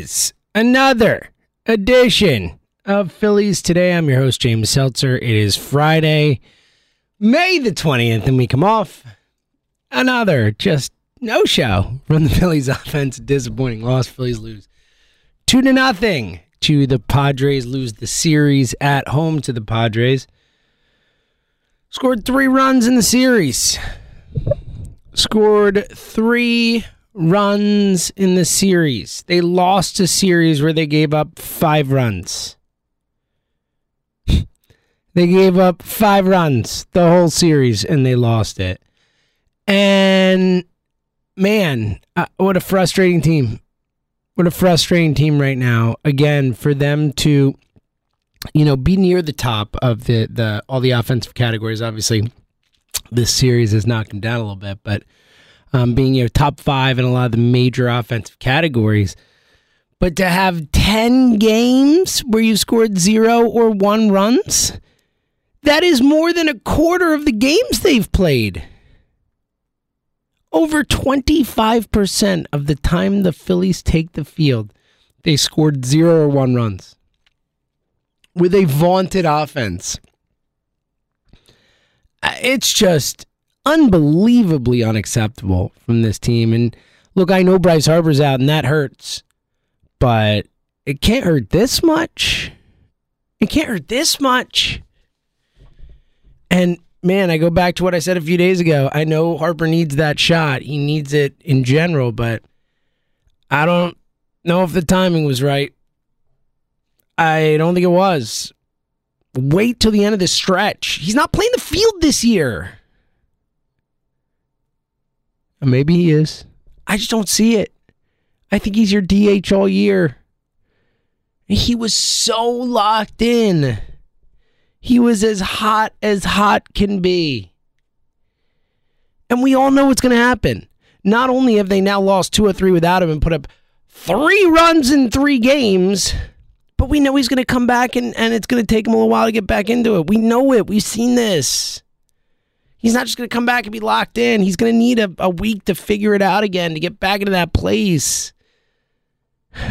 Is another edition of Phillies Today. I'm your host, James Seltzer. It is Friday, May the 20th, and we come off another just no show from the Phillies offense. Disappointing loss. Phillies lose two to nothing to the Padres, lose the series at home to the Padres. Scored three runs in the series. Scored three runs in the series. They lost a series where they gave up five runs. they gave up five runs the whole series and they lost it. And man, uh, what a frustrating team. What a frustrating team right now. Again, for them to you know be near the top of the the all the offensive categories obviously this series has knocked them down a little bit but um, being your top five in a lot of the major offensive categories. But to have 10 games where you scored zero or one runs, that is more than a quarter of the games they've played. Over 25% of the time the Phillies take the field, they scored zero or one runs with a vaunted offense. It's just unbelievably unacceptable from this team. And look, I know Bryce Harper's out and that hurts, but it can't hurt this much. It can't hurt this much. And man, I go back to what I said a few days ago. I know Harper needs that shot. He needs it in general, but I don't know if the timing was right. I don't think it was. Wait till the end of the stretch. He's not playing the field this year. Maybe he is. I just don't see it. I think he's your DH all year. He was so locked in. He was as hot as hot can be. And we all know what's going to happen. Not only have they now lost two or three without him and put up three runs in three games, but we know he's going to come back and, and it's going to take him a little while to get back into it. We know it. We've seen this. He's not just going to come back and be locked in. He's going to need a, a week to figure it out again, to get back into that place.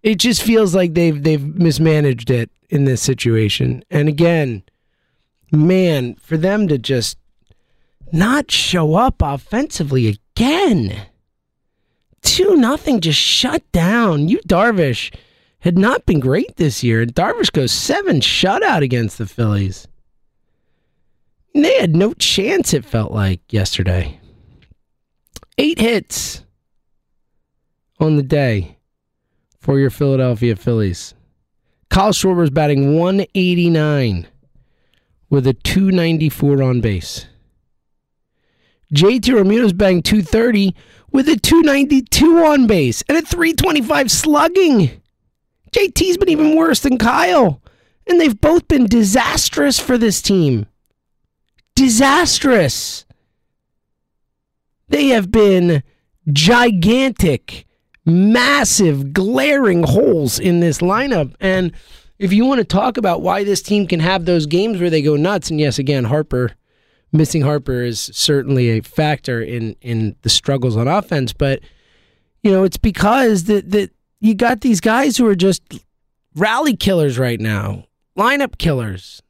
It just feels like they've they've mismanaged it in this situation. And again, man, for them to just not show up offensively again. Two nothing, just shut down. Yu Darvish had not been great this year. and Darvish goes seven shutout against the Phillies. They had no chance, it felt like yesterday. Eight hits on the day for your Philadelphia Phillies. Kyle Schwarber's batting 189 with a 294 on base. JT Realmuto's batting 230 with a 292 on base and a 325 slugging. JT's been even worse than Kyle, and they've both been disastrous for this team disastrous. They have been gigantic, massive, glaring holes in this lineup. And if you want to talk about why this team can have those games where they go nuts, and yes, again, Harper, missing Harper is certainly a factor in in the struggles on offense, but you know, it's because that that you got these guys who are just rally killers right now, lineup killers.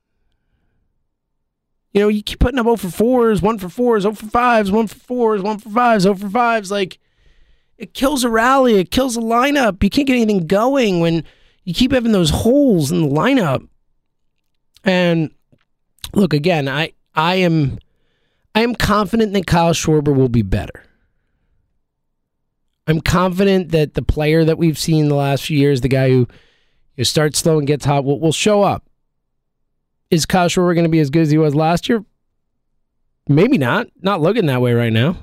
You know, you keep putting up 0 for 4s, 1 for 4s, 0 for 5s, 1 for 4s, 1 for 5s, 0 for 5s. Like, it kills a rally. It kills a lineup. You can't get anything going when you keep having those holes in the lineup. And look, again, I I am I am confident that Kyle Schwarber will be better. I'm confident that the player that we've seen the last few years, the guy who, who starts slow and gets hot, will, will show up. Is Kyle Schwarber going to be as good as he was last year? Maybe not. Not looking that way right now.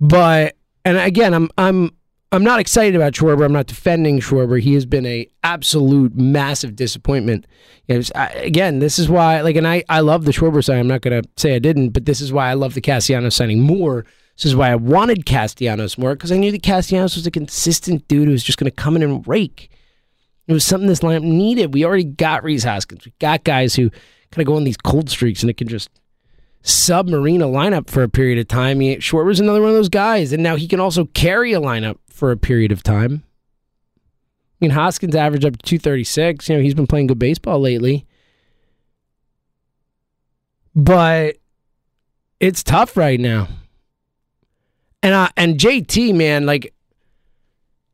But and again, I'm I'm I'm not excited about Schwarber. I'm not defending Schwarber. He has been a absolute massive disappointment. Know, I, again, this is why like, and I I love the Schwarber sign. I'm not going to say I didn't, but this is why I love the Castellanos signing more. This is why I wanted Castellanos more because I knew that Castellanos was a consistent dude who was just going to come in and rake. It was something this lineup needed. We already got Rhys Hoskins. We got guys who kind of go on these cold streaks and it can just submarine a lineup for a period of time. Short was another one of those guys, and now he can also carry a lineup for a period of time. I mean, Hoskins averaged up to 236. You know, he's been playing good baseball lately. But it's tough right now. And uh, and JT, man, like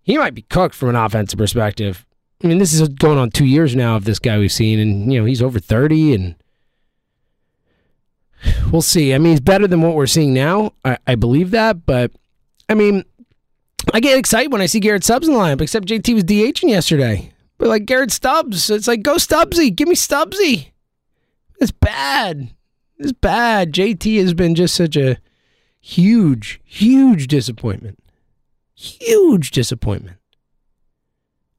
he might be cooked from an offensive perspective. I mean, this is going on two years now of this guy we've seen, and you know he's over thirty, and we'll see. I mean, he's better than what we're seeing now. I, I believe that, but I mean, I get excited when I see Garrett Stubbs in the lineup. Except JT was DHing yesterday, but like Garrett Stubbs, it's like go Stubbsy, give me Stubbsy. It's bad. It's bad. JT has been just such a huge, huge disappointment. Huge disappointment.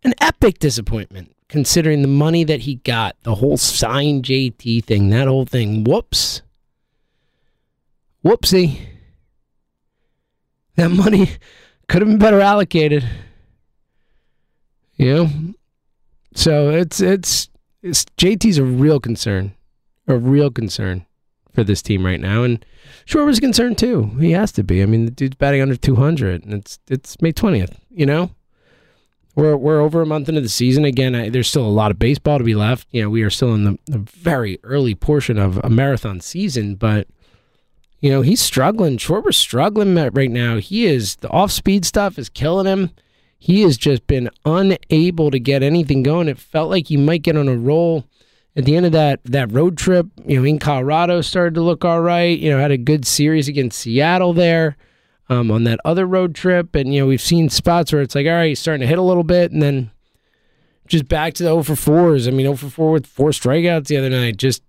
An epic disappointment considering the money that he got, the whole sign JT thing, that whole thing. Whoops. Whoopsie. That money could have been better allocated. You know? So it's it's it's JT's a real concern. A real concern for this team right now. And Schwarber's concerned too. He has to be. I mean, the dude's batting under 200, and it's it's May 20th. You know, we're we're over a month into the season. Again, I, there's still a lot of baseball to be left. You know, we are still in the, the very early portion of a marathon season, but you know he's struggling. Schwarber's struggling right now. He is the off speed stuff is killing him. He has just been unable to get anything going. It felt like he might get on a roll at the end of that that road trip, you know, in Colorado started to look all right. You know, had a good series against Seattle there um, on that other road trip, and you know we've seen spots where it's like, all right, he's starting to hit a little bit, and then just back to the 0 for 4s. I mean, 0 for 4 with four strikeouts the other night. Just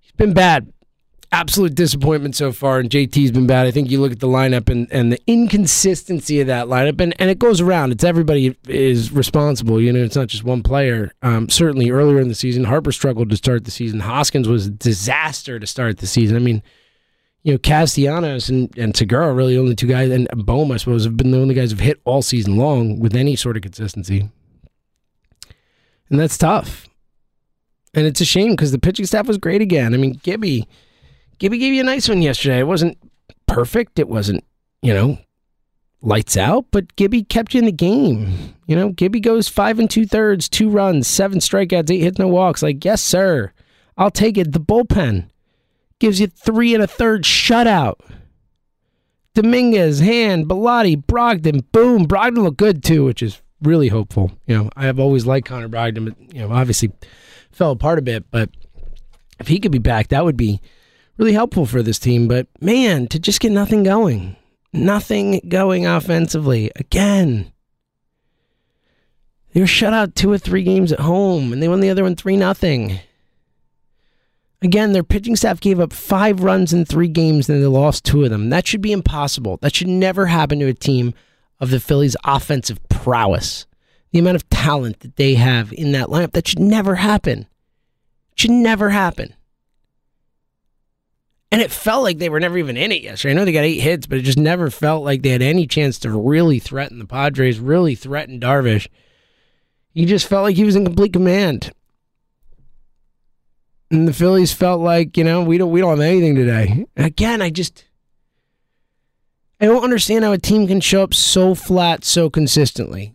he's been bad absolute disappointment so far, and JT's been bad. I think you look at the lineup and, and the inconsistency of that lineup, and, and it goes around. It's everybody is responsible. You know, it's not just one player. Um, certainly earlier in the season, Harper struggled to start the season. Hoskins was a disaster to start the season. I mean, you know, Castellanos and, and Segura really only two guys, and Bohm, I suppose, have been the only guys who've hit all season long with any sort of consistency. And that's tough. And it's a shame because the pitching staff was great again. I mean, Gibby Gibby gave you a nice one yesterday. It wasn't perfect. It wasn't, you know, lights out, but Gibby kept you in the game. You know, Gibby goes five and two thirds, two runs, seven strikeouts, eight hits, no walks. Like, yes, sir. I'll take it. The bullpen gives you three and a third shutout. Dominguez, Hand, Bellotti, Brogdon, boom. Brogdon looked good too, which is really hopeful. You know, I have always liked Connor Brogdon, but you know, obviously fell apart a bit. But if he could be back, that would be really helpful for this team. But man, to just get nothing going, nothing going offensively again. They were shut out two or three games at home, and they won the other one three nothing. Again, their pitching staff gave up five runs in three games, and they lost two of them. That should be impossible. That should never happen to a team of the Phillies' offensive prowess. The amount of talent that they have in that lineup, that should never happen. It should never happen. And it felt like they were never even in it yesterday. I know they got eight hits, but it just never felt like they had any chance to really threaten the Padres, really threaten Darvish. He just felt like he was in complete command. And the Phillies felt like, you know, we don't we don't have anything today. Again, I just I don't understand how a team can show up so flat so consistently.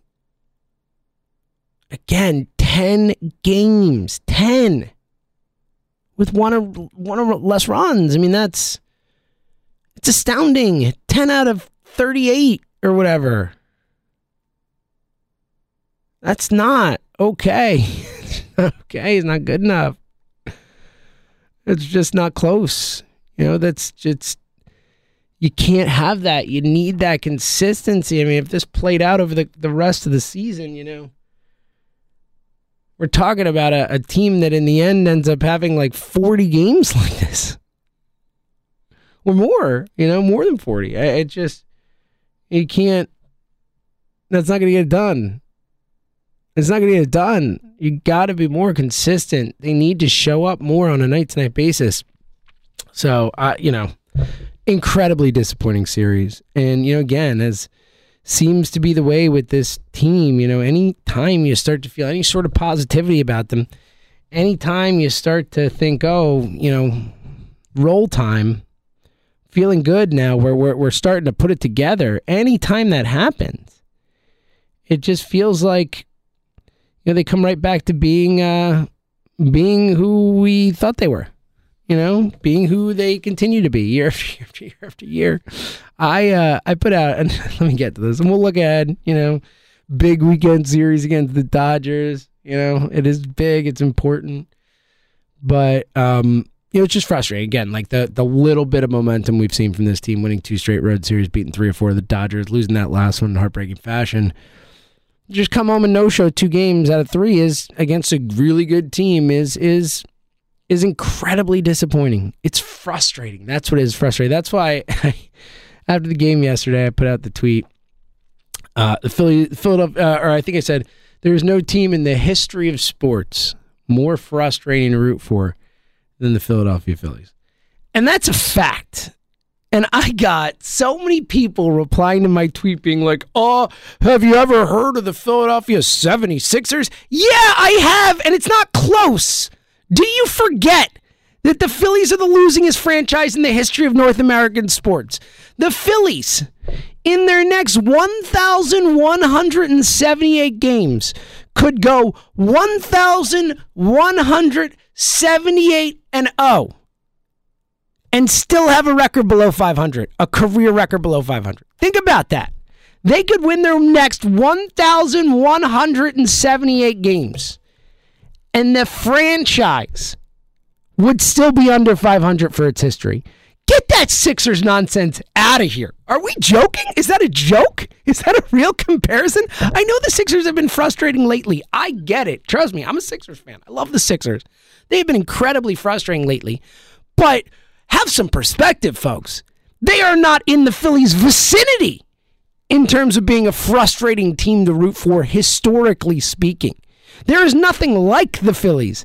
Again, 10 games. 10. with one or one or less runs. I mean, that's it's astounding. 10 out of 38 or whatever. That's not okay. okay, it's not good enough. It's just not close. You know, that's just you can't have that. You need that consistency. I mean, if this played out over the, the rest of the season, you know, we're talking about a, a team that in the end ends up having like 40 games like this or more, you know, more than 40. It just, you can't, that's not going to get done. It's not going to get done. You got to be more consistent. They need to show up more on a night to night basis. So, uh, you know, incredibly disappointing series. And, you know, again, as seems to be the way with this team, you know, any time you start to feel any sort of positivity about them, anytime you start to think, oh, you know, roll time, feeling good now where we're, we're starting to put it together, anytime that happens, it just feels like, you know, they come right back to being, uh, being who we thought they were you know, being who they continue to be year after year after year after year. I uh, I put out and let me get to this, and we'll look ahead. You know, big weekend series against the Dodgers. You know, it is big, it's important, but um, you know, it's just frustrating. Again, like the the little bit of momentum we've seen from this team, winning two straight road series, beating three or four of the Dodgers, losing that last one in heartbreaking fashion. Just come home and no show two games out of three is against a really good team is is is incredibly disappointing. It's frustrating. That's what is frustrating. That's why I, after the game yesterday, I put out the tweet. Uh, the Philly, Philadelphia, uh, or I think I said there is no team in the history of sports more frustrating to root for than the Philadelphia Phillies, and that's a fact. And I got so many people replying to my tweet being like, Oh, have you ever heard of the Philadelphia 76ers? Yeah, I have, and it's not close. Do you forget that the Phillies are the losingest franchise in the history of North American sports? The Phillies, in their next 1,178 games, could go 1,178 and 0 and still have a record below 500, a career record below 500. Think about that. They could win their next 1,178 games and the franchise would still be under 500 for its history. Get that Sixers nonsense out of here. Are we joking? Is that a joke? Is that a real comparison? I know the Sixers have been frustrating lately. I get it. Trust me, I'm a Sixers fan. I love the Sixers. They've been incredibly frustrating lately. But have some perspective, folks. They are not in the Phillies' vicinity in terms of being a frustrating team to root for, historically speaking. There is nothing like the Phillies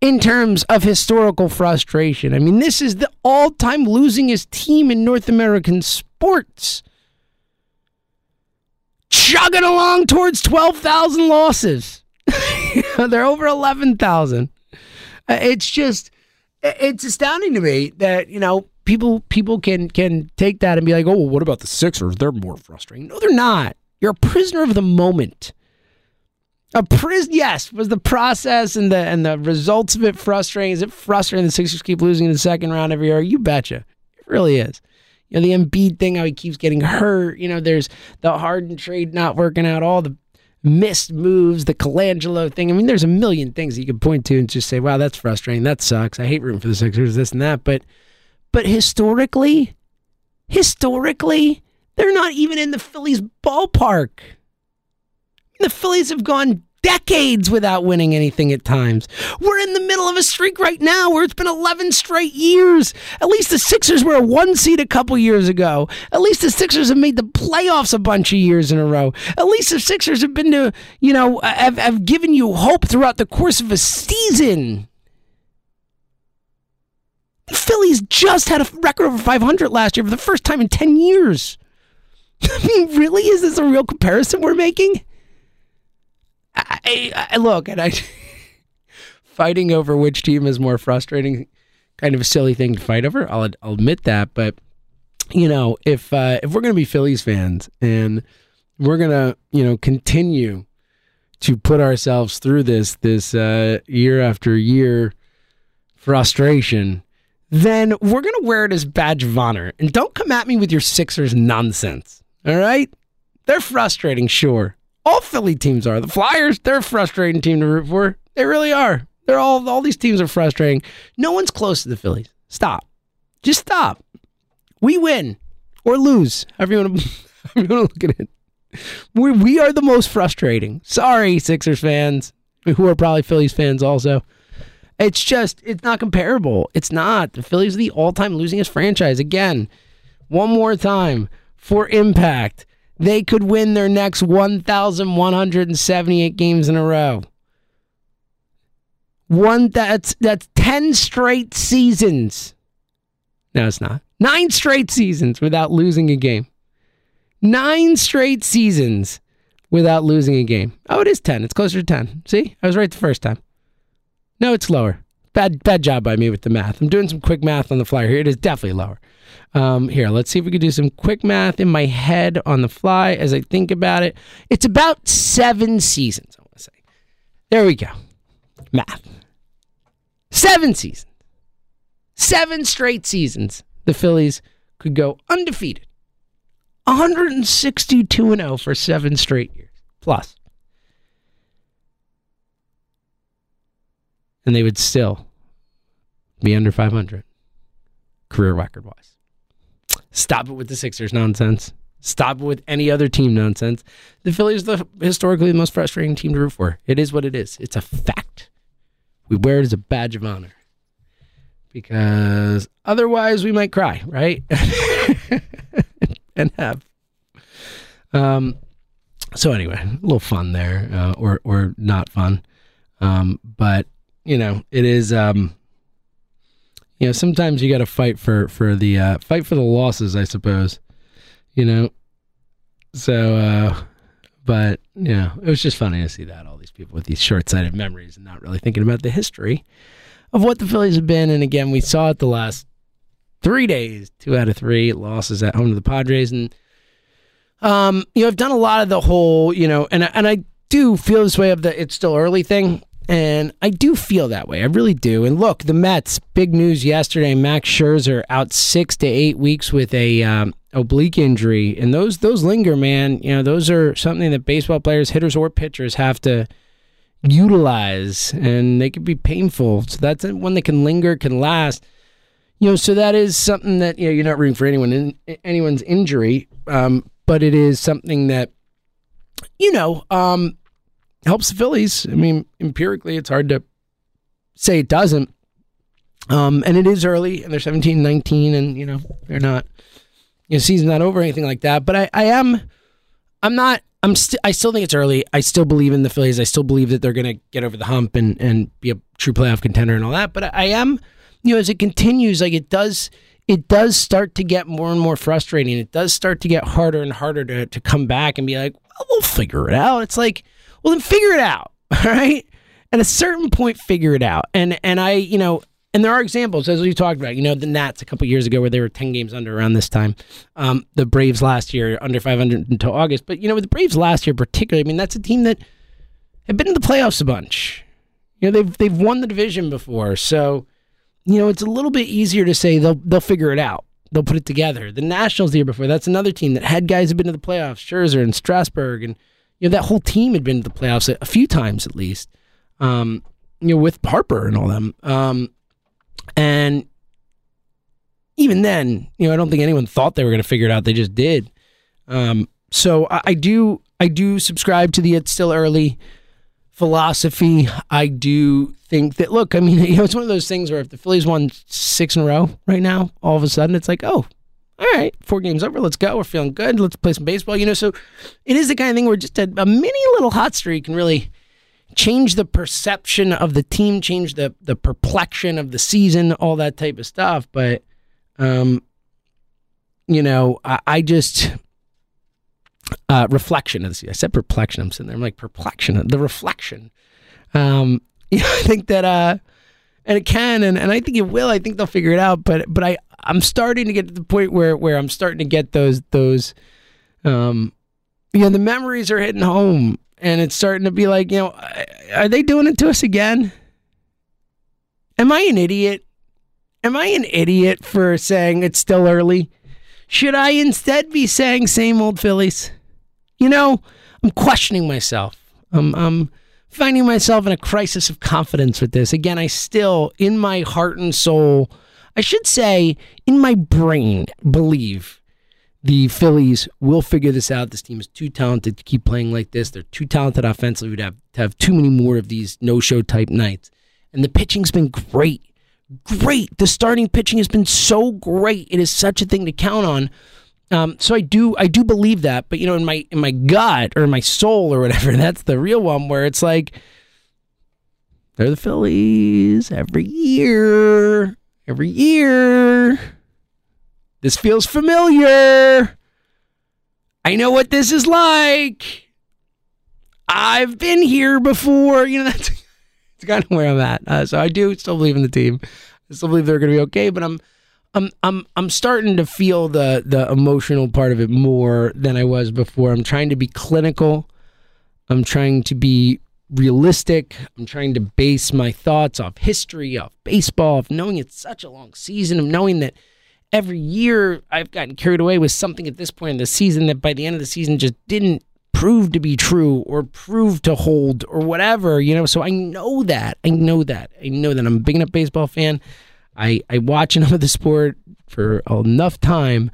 in terms of historical frustration. I mean, this is the all time losingest team in North American sports. Chugging along towards 12,000 losses. They're over 11,000. Uh, it's just, it's astounding to me that, you know, people people can can take that and be like, oh, well, what about the Sixers? They're more frustrating. No, they're not. You're a prisoner of the moment. A prison, yes. Was the process and the and the results of it frustrating? Is it frustrating the Sixers keep losing in the second round every year? You betcha. It really is. You know, the Embiid thing, how he keeps getting hurt. You know, there's the Harden trade not working out, all the missed moves, the Colangelo thing. I mean, there's a million things you can point to and just say, wow, that's frustrating. That sucks. I hate rooting for the Sixers, this and that. But but historically, historically, they're not even in the Phillies ballpark. The Phillies have gone decades without winning anything at times. We're in the middle of a streak right now where it's been 11 straight years. At least the Sixers were a one seed a couple years ago. At least the Sixers have made the playoffs a bunch of years in a row. At least the Sixers have been to, you know, have, have given you hope throughout the course of a season. The Phillies just had a record over 500 last year for the first time in 10 years. I mean, really? Is this a real comparison we're making? I, I look, and I fighting over which team is more frustrating, kind of a silly thing to fight over. I'll, I'll admit that, but you know, if uh, if we're gonna be Phillies fans and we're gonna you know continue to put ourselves through this this uh, year after year frustration, then we're going to wear it as badge of honor. And don't come at me with your Sixers nonsense. All right? They're frustrating, sure. All Philly teams are. The Flyers, they're a frustrating team to root for. They really are. They're all all these teams are frustrating. No one's close to the Phillies. Stop. Just stop. We win or lose. Everyone, to look at it. We, we are the most frustrating. Sorry, Sixers fans, who are probably Phillies fans also. It's just, it's not comparable. It's not. The Phillies are the all time losingest franchise. Again, one more time for impact. They could win their next 1,178 games in a row. One that's that's 10 straight seasons. No, it's not. Nine straight seasons without losing a game. Nine straight seasons without losing a game. Oh, it is 10. It's closer to 10. See? I was right the first time. No, it's lower. Bad bad job by me with the math. I'm doing some quick math on the fly here. It is definitely lower. Um, here, let's see if we can do some quick math in my head on the fly as I think about it. It's about seven seasons, I want to say. There we go. Math. Seven seasons. Seven straight seasons. The Phillies could go undefeated. 162 and 0 for seven straight years. Plus. And they would still be under 500 career record wise. Stop it with the Sixers nonsense. Stop it with any other team nonsense. The Phillies the historically the most frustrating team to root for. It is what it is. It's a fact. We wear it as a badge of honor because otherwise we might cry, right? and have. Um. So anyway, a little fun there, uh, or or not fun, um. But you know, it is. Um. You know, sometimes you got to fight for for the uh, fight for the losses, I suppose. You know. So. uh but you know, it was just funny to see that all these people with these short-sighted memories and not really thinking about the history of what the Phillies have been. And again, we saw it the last three days, two out of three losses at home to the Padres, and um, you know, I've done a lot of the whole, you know, and and I do feel this way of the it's still early thing. And I do feel that way. I really do. And look, the Mets, big news yesterday. Max Scherzer out six to eight weeks with a um, oblique injury, and those those linger, man. You know, those are something that baseball players, hitters, or pitchers have to utilize, and they can be painful. So that's one that can linger, can last. You know, so that is something that you know you're not rooting for anyone in anyone's injury, um, but it is something that you know um, helps the Phillies. I mean, empirically, it's hard to say it doesn't. Um, and it is early, and they're 17, 19, and you know they're not, you know, season's not over or anything like that. But I, I am, I'm not, I'm still, I still think it's early. I still believe in the Phillies. I still believe that they're going to get over the hump and and be a true playoff contender and all that. But I, I am, you know, as it continues, like it does, it does start to get more and more frustrating. It does start to get harder and harder to to come back and be like, well, we'll figure it out. It's like well, then figure it out. All right. At a certain point, figure it out. And and I, you know, and there are examples as we talked about. You know, the Nats a couple years ago where they were ten games under around this time. Um, the Braves last year under five hundred until August. But you know, with the Braves last year particularly, I mean, that's a team that have been in the playoffs a bunch. You know, they've they've won the division before, so you know it's a little bit easier to say they'll they'll figure it out. They'll put it together. The Nationals the year before, that's another team that had guys who've been to the playoffs, Scherzer and Strasburg and you know that whole team had been to the playoffs a, a few times at least. Um, you know, with Harper and all them. Um, and even then, you know, I don't think anyone thought they were going to figure it out. They just did. Um, so I, I, do, I do subscribe to the "it's still early" philosophy. I do think that. Look, I mean, you know, it's one of those things where if the Phillies won six in a row right now, all of a sudden it's like, oh, all right, four games over. Let's go. We're feeling good. Let's play some baseball. You know, so it is the kind of thing where just a, a mini little hot streak can really change the perception of the team, change the the perplexion of the season, all that type of stuff. But, um, you know, I, I just uh, reflection of the season. I said perplexion. I'm sitting there. I'm like perplexion. The reflection. Um, you know, I think that uh, and it can, and, and I think it will. I think they'll figure it out. But but I I'm starting to get to the point where where I'm starting to get those those um you know the memories are hitting home and it's starting to be like you know are they doing it to us again Am I an idiot? Am I an idiot for saying it's still early? Should I instead be saying same old Phillies? You know, I'm questioning myself. I'm, I'm finding myself in a crisis of confidence with this. Again, I still, in my heart and soul, I should say, in my brain, believe the Phillies will figure this out. This team is too talented to keep playing like this. They're too talented offensively We'd have to have too many more of these no-show type nights. And the pitching's been great. Great. The starting pitching has been so great. It is such a thing to count on. Um, so I do I do believe that, but you know, in my in my gut or my soul or whatever, that's the real one where it's like they're the Phillies every year. Every year. This feels familiar. I know what this is like. I've been here before. You know, that's it's kind of where I'm at. Uh, so I do still believe in the team. I still believe they're going to be okay, but I'm I'm I'm I'm starting to feel the the emotional part of it more than I was before. I'm trying to be clinical. I'm trying to be realistic. I'm trying to base my thoughts off history, off baseball, of knowing it's such a long season, of knowing that every year I've gotten carried away with something at this point in the season that by the end of the season just didn't prove to be true or prove to hold or whatever, you know. So I know that. I know that. I know that I'm a big enough baseball fan. I, I watch enough of the sport for enough time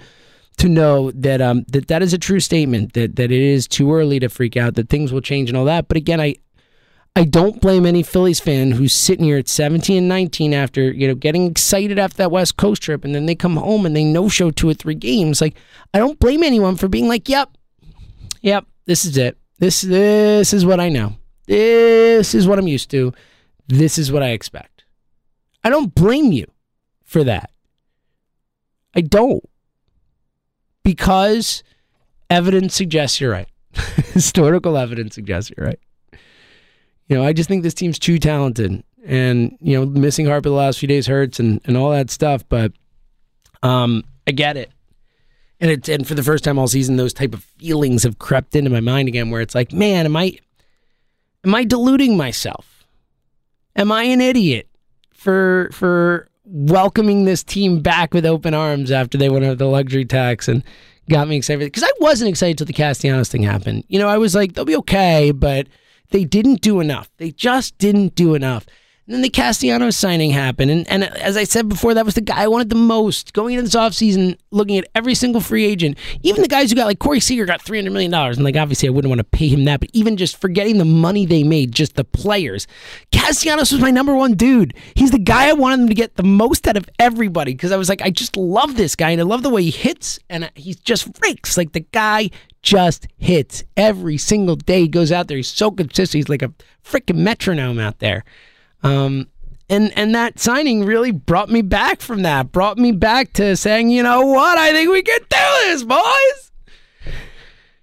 to know that um that that is a true statement that that it is too early to freak out that things will change and all that. But again, I I don't blame any Phillies fan who's sitting here at 17 and 19 after, you know, getting excited after that West Coast trip and then they come home and they no show two or three games. Like, I don't blame anyone for being like, yep, yep, this is it. This, this is what I know. This is what I'm used to. This is what I expect. I don't blame you for that. I don't. Because evidence suggests you're right. Historical evidence suggests you're right. You know, I just think this team's too talented. And, you know, missing Harper the last few days hurts and, and all that stuff, but um, I get it. And it's and for the first time all season, those type of feelings have crept into my mind again where it's like, man, am I am I deluding myself? Am I an idiot for for welcoming this team back with open arms after they went over the luxury tax and got me excited because I wasn't excited till the Castellanos thing happened. You know, I was like, they'll be okay, but they didn't do enough. They just didn't do enough. And then the Castellanos signing happened. And, and as I said before, that was the guy I wanted the most. Going into this offseason, looking at every single free agent, even the guys who got, like Corey Seager got $300 million. And, like, obviously, I wouldn't want to pay him that. But even just forgetting the money they made, just the players, Castellanos was my number one dude. He's the guy I wanted them to get the most out of everybody because I was like, I just love this guy. And I love the way he hits. And he just freaks. Like, the guy just hits every single day. He goes out there. He's so consistent. He's like a freaking metronome out there. Um, and and that signing really brought me back from that. Brought me back to saying, you know what? I think we can do this, boys.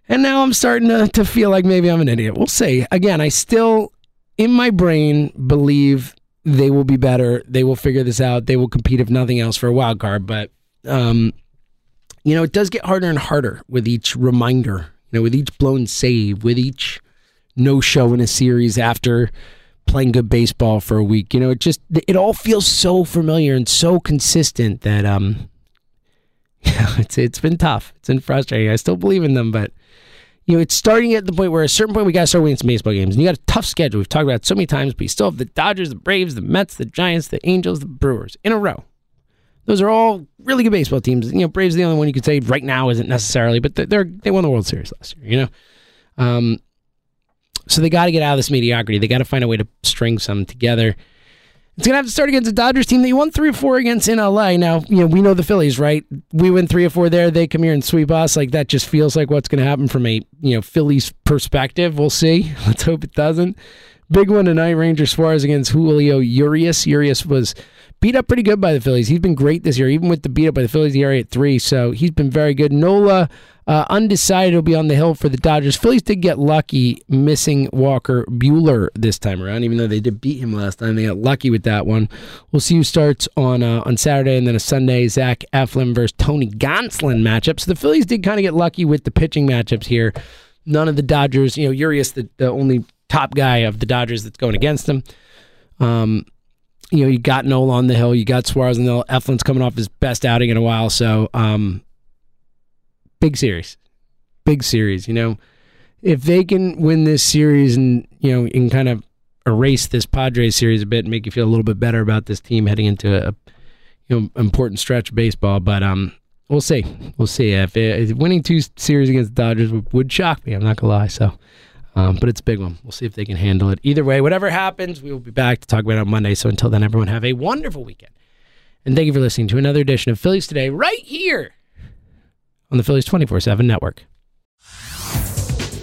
And now I'm starting to, to feel like maybe I'm an idiot. We'll see. Again, I still, in my brain, believe they will be better. They will figure this out. They will compete, if nothing else, for a wild card. But, um, you know, it does get harder and harder with each reminder, you know, with each blown save, with each no show in a series after playing good baseball for a week. You know, it just it all feels so familiar and so consistent that um yeah, it's it's been tough. It's been frustrating. I still believe in them, but you know, it's starting at the point where at a certain point we gotta start winning some baseball games. And you got a tough schedule. We've talked about it so many times, but you still have the Dodgers, the Braves, the Mets, the Giants, the Angels, the Brewers in a row. Those are all really good baseball teams. You know, Braves the only one you could say right now isn't necessarily, but they're they won the World Series last year. You know, um, so they got to get out of this mediocrity. They got to find a way to string some together. It's gonna have to start against a Dodgers team that you won three or four against in LA. Now, you know, we know the Phillies, right? We win three or four there, they come here and sweep us. Like that just feels like what's gonna happen from a you know Phillies perspective. We'll see. Let's hope it doesn't. Big one tonight, Ranger Suarez against Julio Urias. Urias was beat up pretty good by the Phillies. He's been great this year, even with the beat up by the Phillies, the ERA at three. So he's been very good. Nola uh, undecided will be on the hill for the Dodgers. Phillies did get lucky missing Walker Buehler this time around, even though they did beat him last time. They got lucky with that one. We'll see who starts on uh, on Saturday and then a Sunday Zach Eflin versus Tony Gonsolin matchup. So the Phillies did kind of get lucky with the pitching matchups here. None of the Dodgers, you know, Urias, the, the only top guy of the Dodgers that's going against them. Um, you know, you got Nola on the hill, you got Suarez on the hill. Eflin's coming off his best outing in a while, so um, big series, big series. You know, if they can win this series and you know, and kind of erase this Padres series a bit and make you feel a little bit better about this team heading into a you know important stretch of baseball. But um, we'll see, we'll see. If, if winning two series against the Dodgers would, would shock me, I'm not gonna lie. So. Um, but it's a big one. We'll see if they can handle it. Either way, whatever happens, we will be back to talk about it on Monday. So until then, everyone have a wonderful weekend. And thank you for listening to another edition of Phillies Today right here on the Phillies 24 7 network.